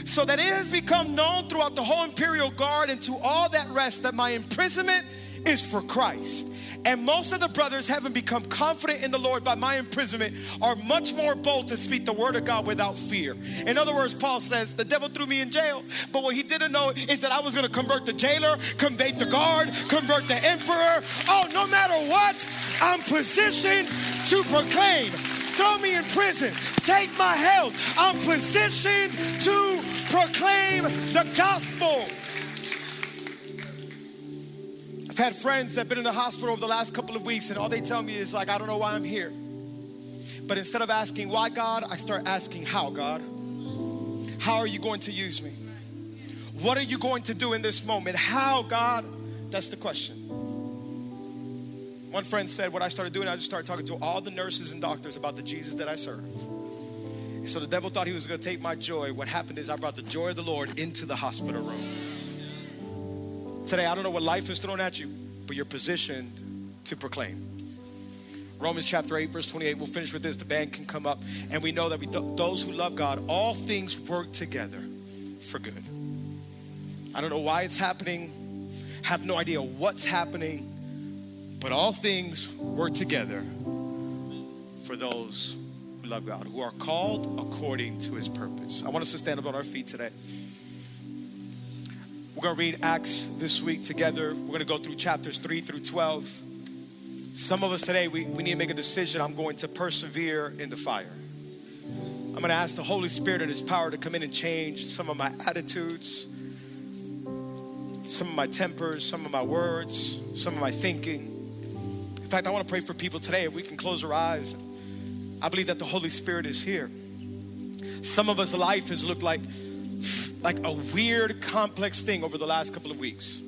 so that it has become known throughout the whole imperial guard and to all that rest that my imprisonment is for Christ. And most of the brothers, having become confident in the Lord by my imprisonment, are much more bold to speak the word of God without fear. In other words, Paul says, The devil threw me in jail, but what he didn't know is that I was going to convert the jailer, convert the guard, convert the emperor. Oh, no matter what, I'm positioned to proclaim. Throw me in prison, take my health. I'm positioned to proclaim the gospel. I've had friends that have been in the hospital over the last couple of weeks, and all they tell me is like, I don't know why I'm here. But instead of asking why God, I start asking how God. How are you going to use me? What are you going to do in this moment? How God? That's the question. One friend said, What I started doing, I just started talking to all the nurses and doctors about the Jesus that I serve. So the devil thought he was going to take my joy. What happened is I brought the joy of the Lord into the hospital room. Today, I don't know what life is thrown at you, but you're positioned to proclaim. Romans chapter 8, verse 28. We'll finish with this. The band can come up. And we know that we, those who love God, all things work together for good. I don't know why it's happening, have no idea what's happening, but all things work together for those love God, who are called according to his purpose. I want us to stand up on our feet today. We're going to read Acts this week together. We're going to go through chapters 3 through 12. Some of us today, we, we need to make a decision. I'm going to persevere in the fire. I'm going to ask the Holy Spirit and His power to come in and change some of my attitudes, some of my tempers, some of my words, some of my thinking. In fact, I want to pray for people today. If we can close our eyes I believe that the Holy Spirit is here. Some of us life has looked like like a weird complex thing over the last couple of weeks.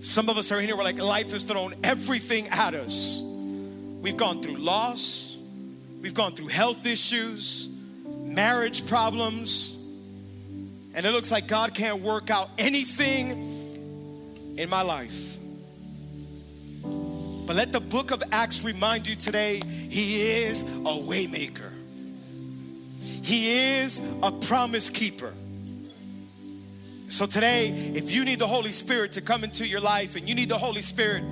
Some of us are in here where like life has thrown everything at us. We've gone through loss, we've gone through health issues, marriage problems, and it looks like God can't work out anything in my life. But let the book of Acts remind you today, he is a waymaker. He is a promise keeper. So today, if you need the Holy Spirit to come into your life and you need the Holy Spirit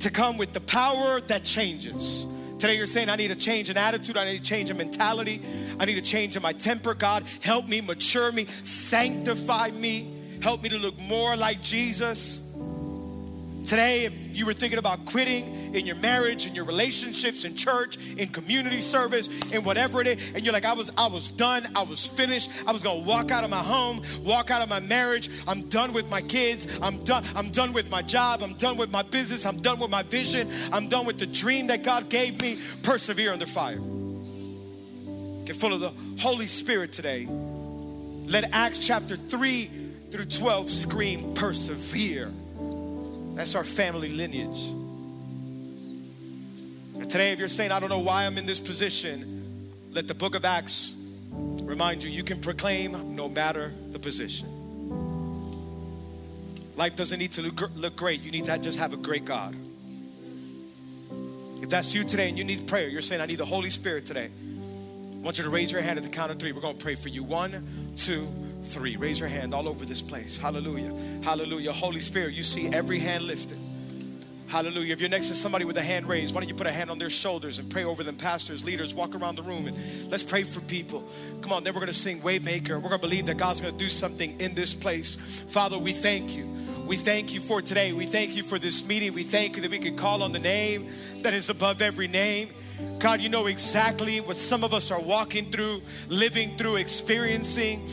to come with the power that changes. Today you're saying, I need a change in attitude, I need a change in mentality, I need a change in my temper. God, help me, mature me, sanctify me, help me to look more like Jesus. Today, if you were thinking about quitting in your marriage, in your relationships, in church, in community service, in whatever it is, and you're like, I was, I was done, I was finished, I was gonna walk out of my home, walk out of my marriage, I'm done with my kids, I'm done, I'm done with my job, I'm done with my business, I'm done with my vision, I'm done with the dream that God gave me. Persevere under fire. Get full of the Holy Spirit today. Let Acts chapter 3 through 12 scream persevere. That's our family lineage. And today, if you're saying, I don't know why I'm in this position, let the book of Acts remind you you can proclaim no matter the position. Life doesn't need to look great, you need to just have a great God. If that's you today and you need prayer, you're saying, I need the Holy Spirit today. I want you to raise your hand at the count of three. We're going to pray for you. One, two, three. Raise your hand all over this place. Hallelujah. Hallelujah. Holy Spirit, you see every hand lifted. Hallelujah. If you're next to somebody with a hand raised, why don't you put a hand on their shoulders and pray over them? Pastors, leaders, walk around the room and let's pray for people. Come on, then we're going to sing Waymaker. We're going to believe that God's going to do something in this place. Father, we thank you. We thank you for today. We thank you for this meeting. We thank you that we can call on the name that is above every name. God, you know exactly what some of us are walking through, living through, experiencing.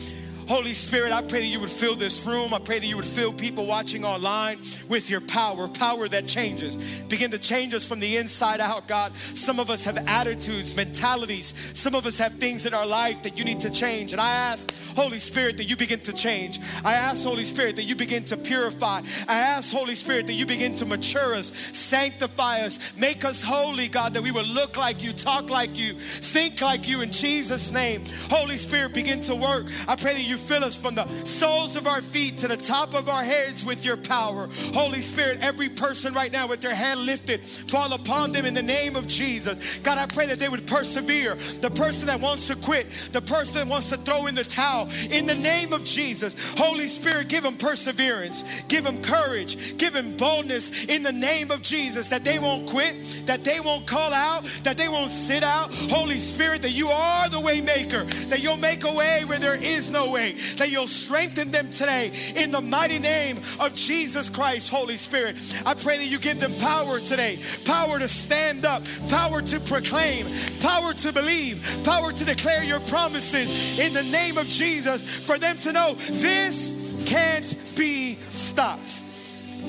Holy Spirit, I pray that you would fill this room. I pray that you would fill people watching online with your power, power that changes. Begin to change us from the inside out, God. Some of us have attitudes, mentalities. Some of us have things in our life that you need to change. And I ask, Holy Spirit, that you begin to change. I ask, Holy Spirit, that you begin to purify. I ask, Holy Spirit, that you begin to mature us, sanctify us, make us holy, God, that we would look like you, talk like you, think like you in Jesus' name. Holy Spirit, begin to work. I pray that you fill us from the soles of our feet to the top of our heads with your power. Holy Spirit, every person right now with their hand lifted, fall upon them in the name of Jesus. God, I pray that they would persevere. The person that wants to quit, the person that wants to throw in the towel, in the name of Jesus. Holy Spirit, give them perseverance, give them courage, give them boldness in the name of Jesus that they won't quit, that they won't call out, that they won't sit out. Holy Spirit, that you are the way maker, that you'll make a way where there is no way, that you'll strengthen them today in the mighty name of Jesus Christ, Holy Spirit. I pray that you give them power today, power to stand up, power to proclaim, power to believe, power to declare your promises in the name of Jesus, for them to know this can't be stopped.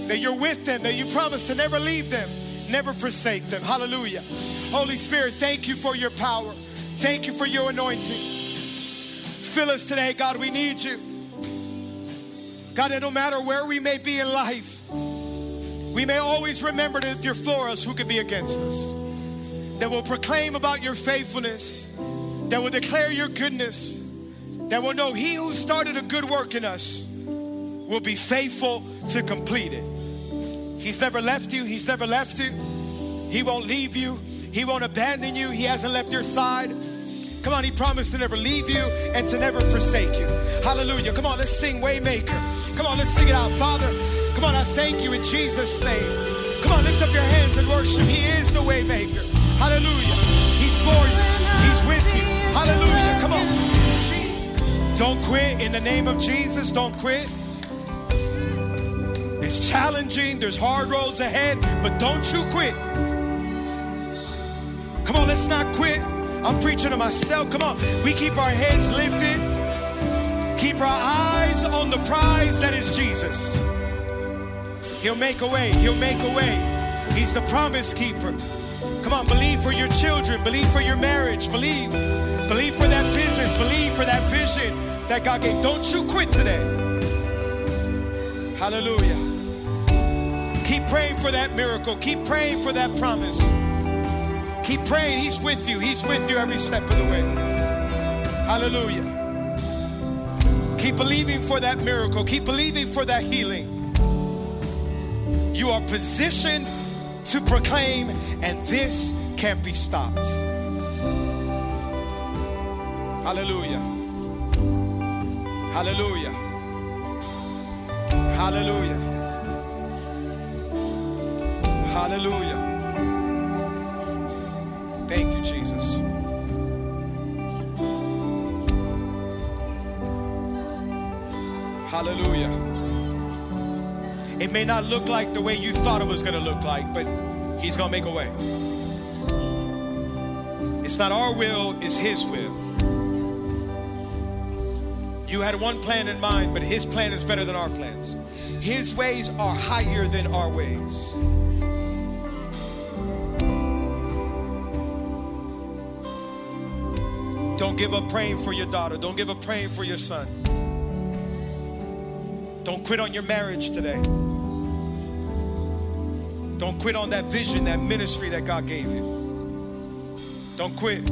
That you're with them, that you promise to never leave them, never forsake them. Hallelujah. Holy Spirit, thank you for your power. Thank you for your anointing. Fill us today, God. We need you. God, that no matter where we may be in life, we may always remember that if you're for us, who could be against us? That will proclaim about your faithfulness, that will declare your goodness, that will know he who started a good work in us will be faithful to complete it. He's never left you, he's never left you. He won't leave you, he won't abandon you, he hasn't left your side. Come on, he promised to never leave you and to never forsake you. Hallelujah. Come on, let's sing Waymaker. Come on, let's sing it out. Father, come on, I thank you in Jesus' name. Come on, lift up your hands and worship. He is the Waymaker. Hallelujah. He's for you, He's with you. Hallelujah. Come on. Don't quit in the name of Jesus. Don't quit. It's challenging, there's hard roads ahead, but don't you quit. Come on, let's not quit. I'm preaching to myself. Come on. We keep our heads lifted, keep our eyes on the prize that is Jesus. He'll make a way. He'll make a way. He's the promise keeper. Come on, believe for your children, believe for your marriage, believe. Believe for that business, believe for that vision that God gave. Don't you quit today. Hallelujah. Keep praying for that miracle. Keep praying for that promise. Keep praying. He's with you. He's with you every step of the way. Hallelujah. Keep believing for that miracle. Keep believing for that healing. You are positioned to proclaim, and this can't be stopped. Hallelujah. Hallelujah. Hallelujah. Hallelujah. Thank you, Jesus. Hallelujah. It may not look like the way you thought it was going to look like, but He's going to make a way. It's not our will, it's His will. You had one plan in mind, but His plan is better than our plans. His ways are higher than our ways. Don't give up praying for your daughter. Don't give up praying for your son. Don't quit on your marriage today. Don't quit on that vision, that ministry that God gave you. Don't quit.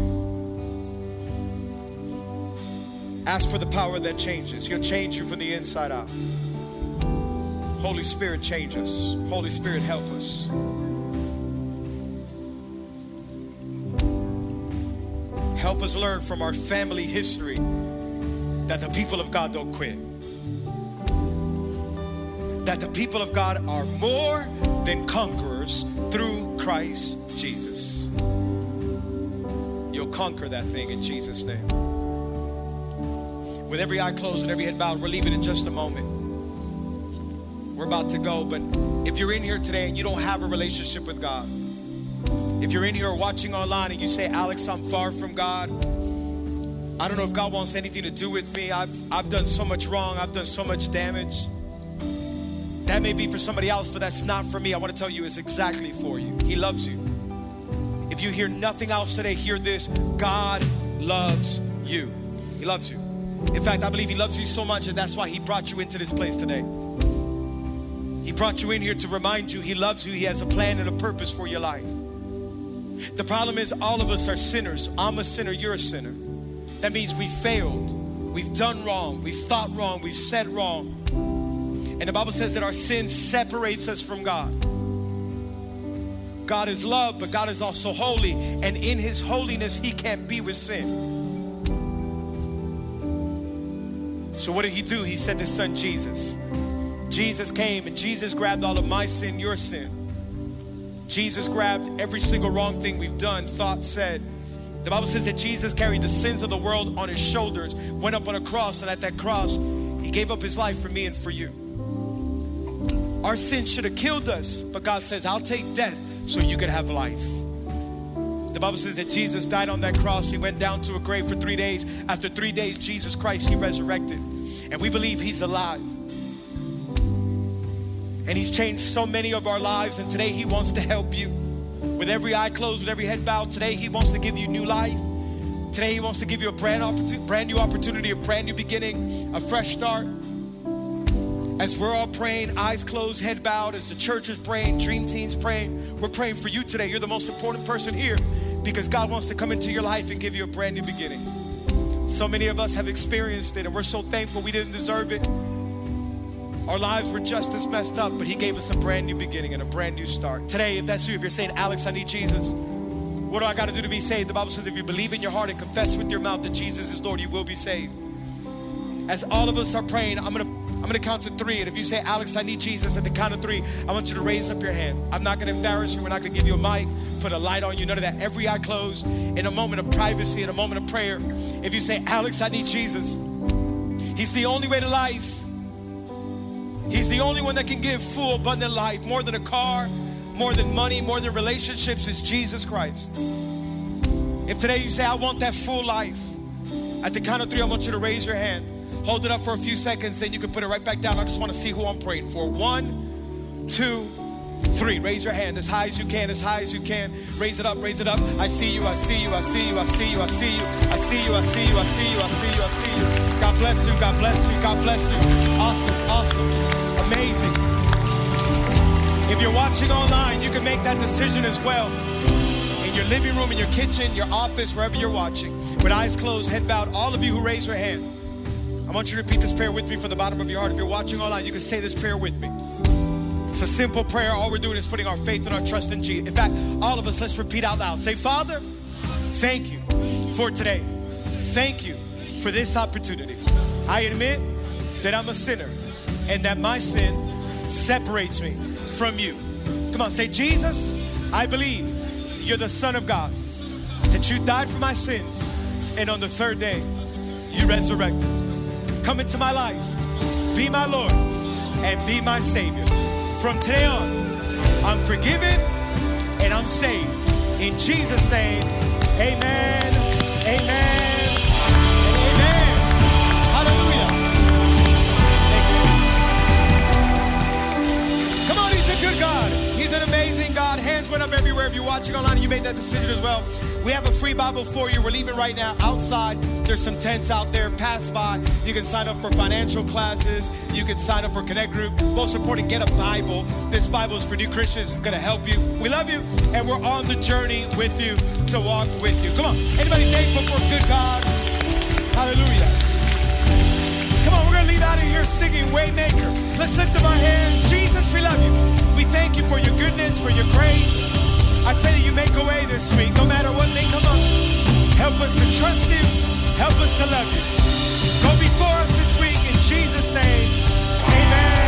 Ask for the power that changes. He'll change you from the inside out. Holy Spirit, change us. Holy Spirit, help us. Help us learn from our family history that the people of God don't quit. That the people of God are more than conquerors through Christ Jesus. You'll conquer that thing in Jesus' name. With every eye closed and every head bowed, we're leaving in just a moment. We're about to go, but if you're in here today and you don't have a relationship with God, if you're in here or watching online and you say, Alex, I'm far from God, I don't know if God wants anything to do with me. I've, I've done so much wrong, I've done so much damage. That may be for somebody else, but that's not for me. I want to tell you, it's exactly for you. He loves you. If you hear nothing else today, hear this God loves you. He loves you. In fact, I believe He loves you so much, and that's why He brought you into this place today. He brought you in here to remind you He loves you, He has a plan and a purpose for your life. The problem is, all of us are sinners. I'm a sinner, you're a sinner. That means we failed, we've done wrong, we've thought wrong, we've said wrong. And the Bible says that our sin separates us from God. God is love, but God is also holy. And in his holiness, he can't be with sin. So, what did he do? He sent his son Jesus. Jesus came and Jesus grabbed all of my sin, your sin. Jesus grabbed every single wrong thing we've done, thought, said. The Bible says that Jesus carried the sins of the world on his shoulders, went up on a cross, and at that cross, he gave up his life for me and for you. Our sin should have killed us, but God says, I'll take death so you can have life. The Bible says that Jesus died on that cross. He went down to a grave for three days. After three days, Jesus Christ, He resurrected. And we believe He's alive. And He's changed so many of our lives. And today He wants to help you. With every eye closed, with every head bowed, today He wants to give you new life. Today He wants to give you a brand, brand new opportunity, a brand new beginning, a fresh start. As we're all praying, eyes closed, head bowed, as the church is praying, Dream Team's praying, we're praying for you today. You're the most important person here because God wants to come into your life and give you a brand new beginning. So many of us have experienced it and we're so thankful we didn't deserve it. Our lives were just as messed up, but He gave us a brand new beginning and a brand new start. Today, if that's you, if you're saying, Alex, I need Jesus, what do I got to do to be saved? The Bible says if you believe in your heart and confess with your mouth that Jesus is Lord, you will be saved. As all of us are praying, I'm going to I'm gonna count to three. And if you say, Alex, I need Jesus at the count of three, I want you to raise up your hand. I'm not gonna embarrass you. We're not gonna give you a mic, put a light on you, none of that. Every eye closed, in a moment of privacy, in a moment of prayer. If you say, Alex, I need Jesus, He's the only way to life. He's the only one that can give full, abundant life, more than a car, more than money, more than relationships, is Jesus Christ. If today you say, I want that full life, at the count of three, I want you to raise your hand. Hold it up for a few seconds, then you can put it right back down. I just want to see who I'm praying for. One, two, three. Raise your hand as high as you can, as high as you can. Raise it up, raise it up. I see you, I see you, I see you, I see you, I see you, I see you, I see you, I see you, I see you, I see you. God bless you, God bless you, God bless you. Awesome, awesome, amazing. If you're watching online, you can make that decision as well. In your living room, in your kitchen, your office, wherever you're watching, with eyes closed, head bowed, all of you who raise your hand. I want you to repeat this prayer with me from the bottom of your heart. If you're watching online, you can say this prayer with me. It's a simple prayer. All we're doing is putting our faith and our trust in Jesus. In fact, all of us, let's repeat out loud. Say, Father, thank you for today. Thank you for this opportunity. I admit that I'm a sinner and that my sin separates me from you. Come on, say, Jesus, I believe you're the Son of God, that you died for my sins, and on the third day, you resurrected. Come into my life, be my Lord, and be my Savior. From today on, I'm forgiven and I'm saved. In Jesus' name, amen, amen, amen. Hallelujah. Come on, He's a good God. He's an amazing God. Hands went up everywhere. If you're watching online and you made that decision as well, we have a free Bible for you. We're leaving right now outside. There's some tents out there. Pass by. You can sign up for financial classes, You can sign up for Connect Group. Most important, get a Bible. This Bible is for new Christians. It's going to help you. We love you, and we're on the journey with you to walk with you. Come on. Anybody thankful for good God? Hallelujah. Come on, we're going to leave out of here singing Waymaker. Let's lift up our hands. Jesus, we love you. We thank you for your goodness, for your grace. I pray that you make a way this week, no matter what may come up. Help us to trust you. Help us to love you. Jesus' name, amen.